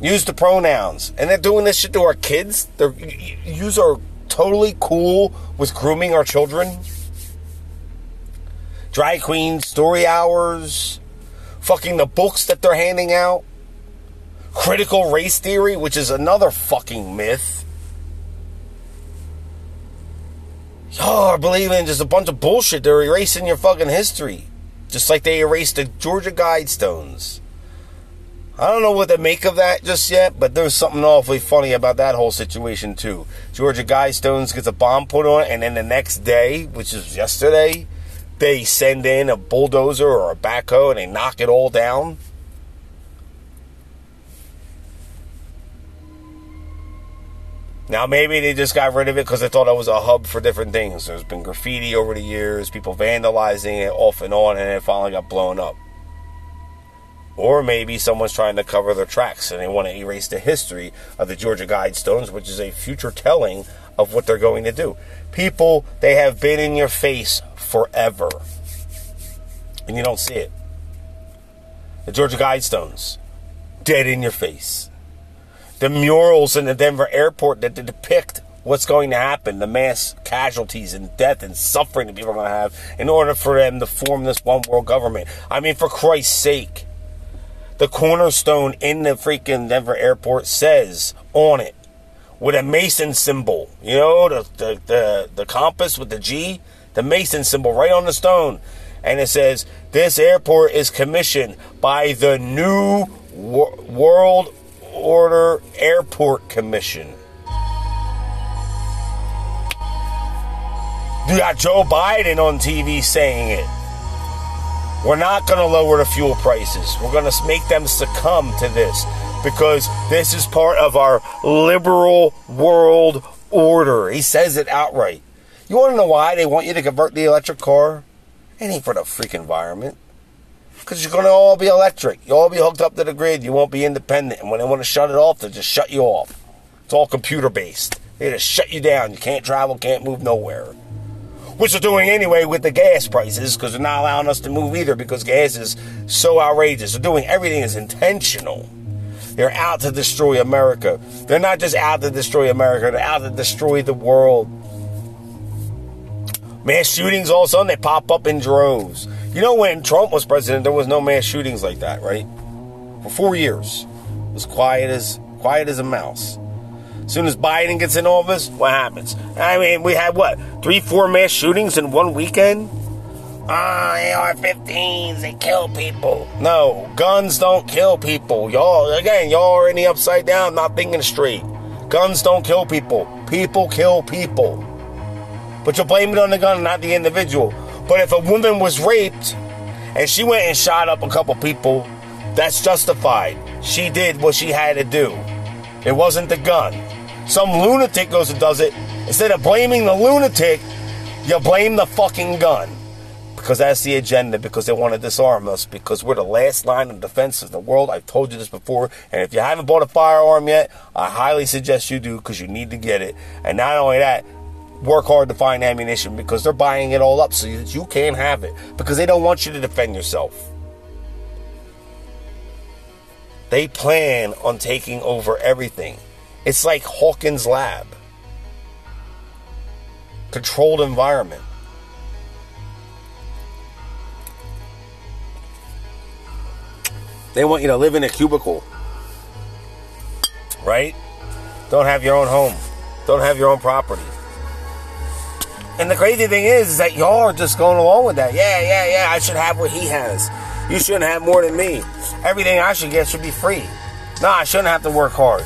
Use the pronouns. And they're doing this shit to our kids. They're, use are totally cool with grooming our children. Drag queens, story hours, fucking the books that they're handing out. Critical race theory, which is another fucking myth. y'all are believing just a bunch of bullshit. They're erasing your fucking history. Just like they erased the Georgia Guidestones. I don't know what to make of that just yet, but there's something awfully funny about that whole situation too. Georgia Guidestones gets a bomb put on it, and then the next day, which is yesterday, they send in a bulldozer or a backhoe and they knock it all down. Now, maybe they just got rid of it because they thought it was a hub for different things. There's been graffiti over the years, people vandalizing it off and on, and it finally got blown up. Or maybe someone's trying to cover their tracks and they want to erase the history of the Georgia Guidestones, which is a future telling of what they're going to do. People, they have been in your face forever. And you don't see it. The Georgia Guidestones, dead in your face. The murals in the Denver airport that depict what's going to happen, the mass casualties and death and suffering that people are going to have in order for them to form this one world government. I mean, for Christ's sake, the cornerstone in the freaking Denver airport says on it with a Mason symbol, you know, the, the, the, the compass with the G, the Mason symbol right on the stone. And it says, This airport is commissioned by the New World Order Airport Commission. You got Joe Biden on TV saying it. We're not going to lower the fuel prices. We're going to make them succumb to this because this is part of our liberal world order. He says it outright. You want to know why they want you to convert the electric car? It ain't for the freak environment. Because you're going to all be electric. You'll all be hooked up to the grid. You won't be independent. And when they want to shut it off, they'll just shut you off. It's all computer based. They just shut you down. You can't travel, can't move nowhere which they're doing anyway with the gas prices because they're not allowing us to move either because gas is so outrageous. They're doing everything is intentional. They're out to destroy America. They're not just out to destroy America, they're out to destroy the world. Mass shootings all of a sudden they pop up in droves. You know when Trump was president, there was no mass shootings like that, right? For four years. It was quiet as quiet as a mouse. As soon as Biden gets in office, what happens? I mean, we had what? Three, four mass shootings in one weekend? Ah, oh, AR-15s, they kill people. No, guns don't kill people. Y'all, again, y'all are in the upside down, not thinking straight. Guns don't kill people. People kill people. But you blame it on the gun, not the individual. But if a woman was raped and she went and shot up a couple people, that's justified. She did what she had to do. It wasn't the gun. Some lunatic goes and does it. Instead of blaming the lunatic, you blame the fucking gun. Because that's the agenda, because they want to disarm us, because we're the last line of defense in the world. I've told you this before. And if you haven't bought a firearm yet, I highly suggest you do, because you need to get it. And not only that, work hard to find ammunition, because they're buying it all up so that you can't have it, because they don't want you to defend yourself. They plan on taking over everything. It's like Hawkins Lab. Controlled environment. They want you to live in a cubicle. Right? Don't have your own home. Don't have your own property. And the crazy thing is, is that y'all are just going along with that. Yeah, yeah, yeah, I should have what he has. You shouldn't have more than me. Everything I should get should be free. No, I shouldn't have to work hard.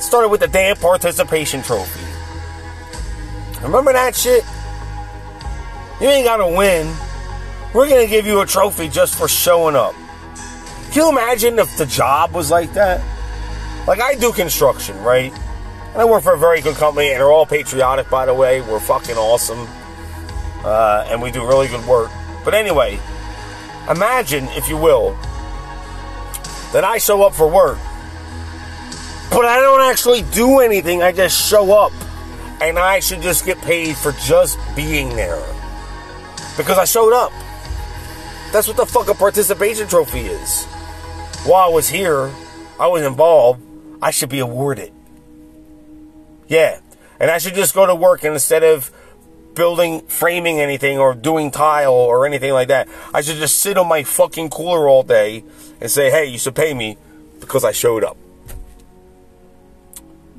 Started with the damn participation trophy. Remember that shit? You ain't gotta win. We're gonna give you a trophy just for showing up. Can you imagine if the job was like that? Like I do construction, right? And I work for a very good company, and they're all patriotic, by the way. We're fucking awesome. Uh, and we do really good work. But anyway, imagine, if you will, that I show up for work but I don't actually do anything, I just show up. And I should just get paid for just being there. Because I showed up. That's what the fuck a participation trophy is. While I was here, I was involved, I should be awarded. Yeah. And I should just go to work and instead of building, framing anything or doing tile or anything like that, I should just sit on my fucking cooler all day and say, hey, you should pay me because I showed up.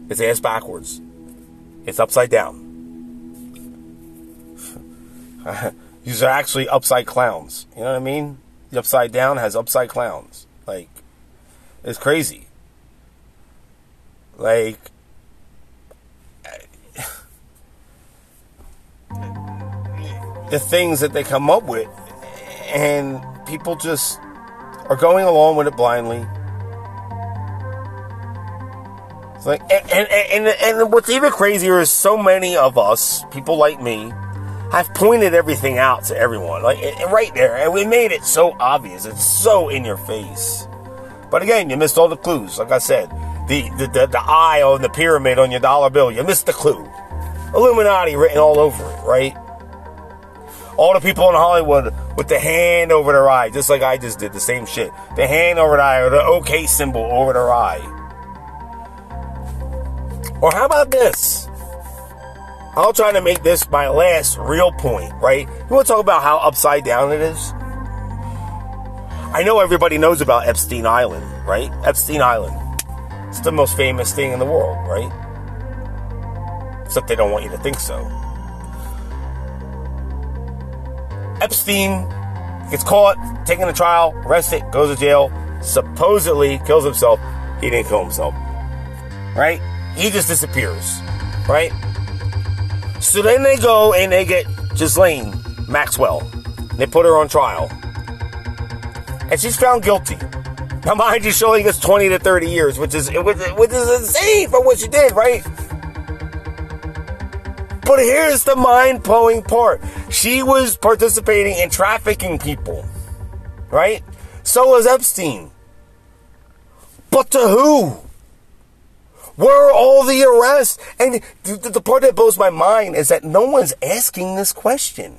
It's ass backwards. It's upside down. <laughs> These are actually upside clowns. You know what I mean? The upside down has upside clowns. Like, it's crazy. Like, the things that they come up with, and people just are going along with it blindly it's like, and, and, and, and what's even crazier is so many of us, people like me, I've pointed everything out to everyone, like eh, eh, right there, and we made it so obvious. It's so in your face. But again, you missed all the clues. Like I said, the the, the, the eye on the pyramid on your dollar bill, you missed the clue. Illuminati written all over it, right? All the people in Hollywood with the hand over their eye, just like I just did, the same shit. The hand over the eye, or the OK symbol over their eye. Or how about this? I'll try to make this my last real point, right? You want to talk about how upside down it is? I know everybody knows about Epstein Island, right? Epstein Island. It's the most famous thing in the world, right? Except they don't want you to think so. Epstein gets caught, taken to trial, arrested, goes to jail, supposedly kills himself. He didn't kill himself. Right? He just disappears. Right? So then they go and they get Ghislaine Maxwell. They put her on trial. And she's found guilty. Now, mind you, only gets 20 to 30 years, which is, which is insane for what she did, right? But here's the mind blowing part. She was participating in trafficking people, right? So was Epstein. But to who? Where are all the arrests? And the, part that blows my mind is that no one's asking this question.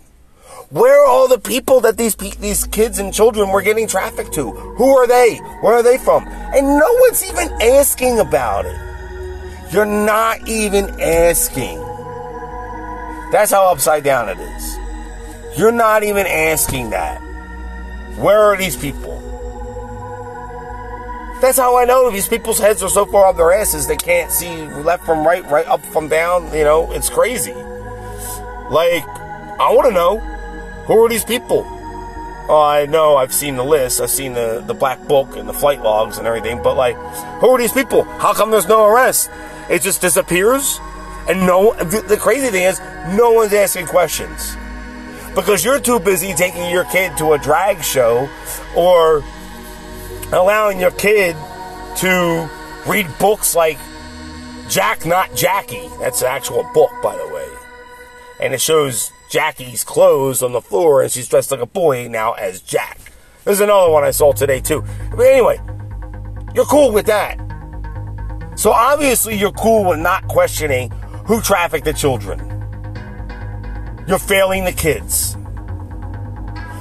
Where are all the people that these these kids and children were getting trafficked to? Who are they? Where are they from? And no one's even asking about it. You're not even asking. That's how upside down it is. You're not even asking that. Where are these people? That's how I know these people's heads are so far up their asses they can't see left from right, right up from down. You know, it's crazy. Like, I want to know who are these people? Oh, I know I've seen the list, I've seen the, the black book and the flight logs and everything, but like, who are these people? How come there's no arrest? It just disappears? And no, the crazy thing is, no one's asking questions. Because you're too busy taking your kid to a drag show or allowing your kid to read books like Jack Not Jackie. That's an actual book, by the way. And it shows Jackie's clothes on the floor and she's dressed like a boy now as Jack. There's another one I saw today too. But anyway, you're cool with that. So obviously you're cool with not questioning who trafficked the children. You're failing the kids.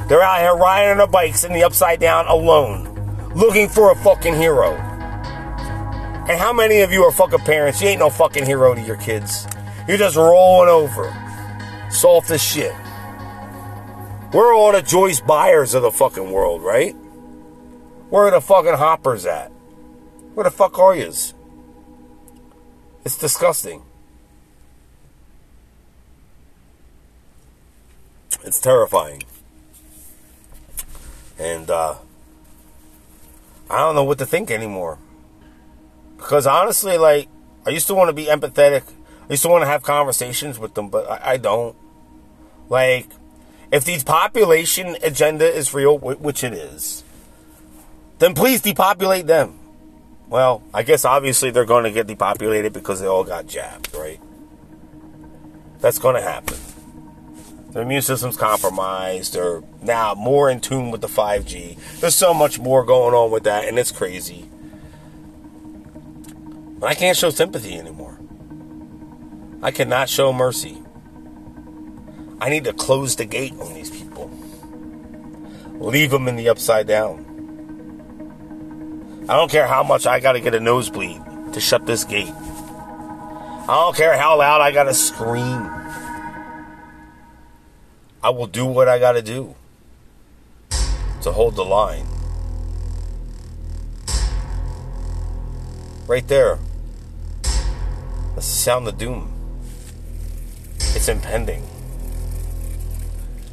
They're out here riding on their bikes in the upside down alone, looking for a fucking hero. And how many of you are fucking parents? You ain't no fucking hero to your kids. You're just rolling over. Soft as shit. We're all the Joyce Byers of the fucking world, right? Where are the fucking hoppers at? Where the fuck are yous? It's disgusting. It's terrifying. And uh, I don't know what to think anymore. Because honestly, like, I used to want to be empathetic. I used to want to have conversations with them, but I, I don't. Like, if the population agenda is real, which it is, then please depopulate them. Well, I guess obviously they're going to get depopulated because they all got jabbed, right? That's going to happen. Their immune system's compromised. They're now more in tune with the 5G. There's so much more going on with that, and it's crazy. But I can't show sympathy anymore. I cannot show mercy. I need to close the gate on these people. Leave them in the upside down. I don't care how much I got to get a nosebleed to shut this gate. I don't care how loud I got to scream. I will do what I got to do to hold the line. Right there. That's the sound of doom. It's impending.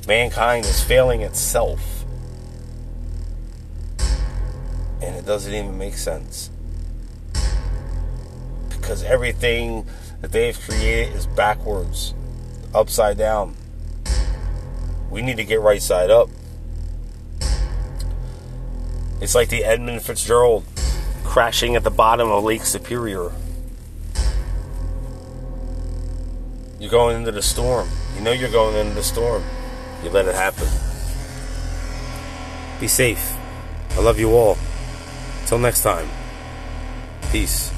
Mankind is failing itself. And it doesn't even make sense. Because everything that they've created is backwards, upside down. We need to get right side up. It's like the Edmund Fitzgerald crashing at the bottom of Lake Superior. You're going into the storm. You know you're going into the storm. You let it happen. Be safe. I love you all. Till next time. Peace.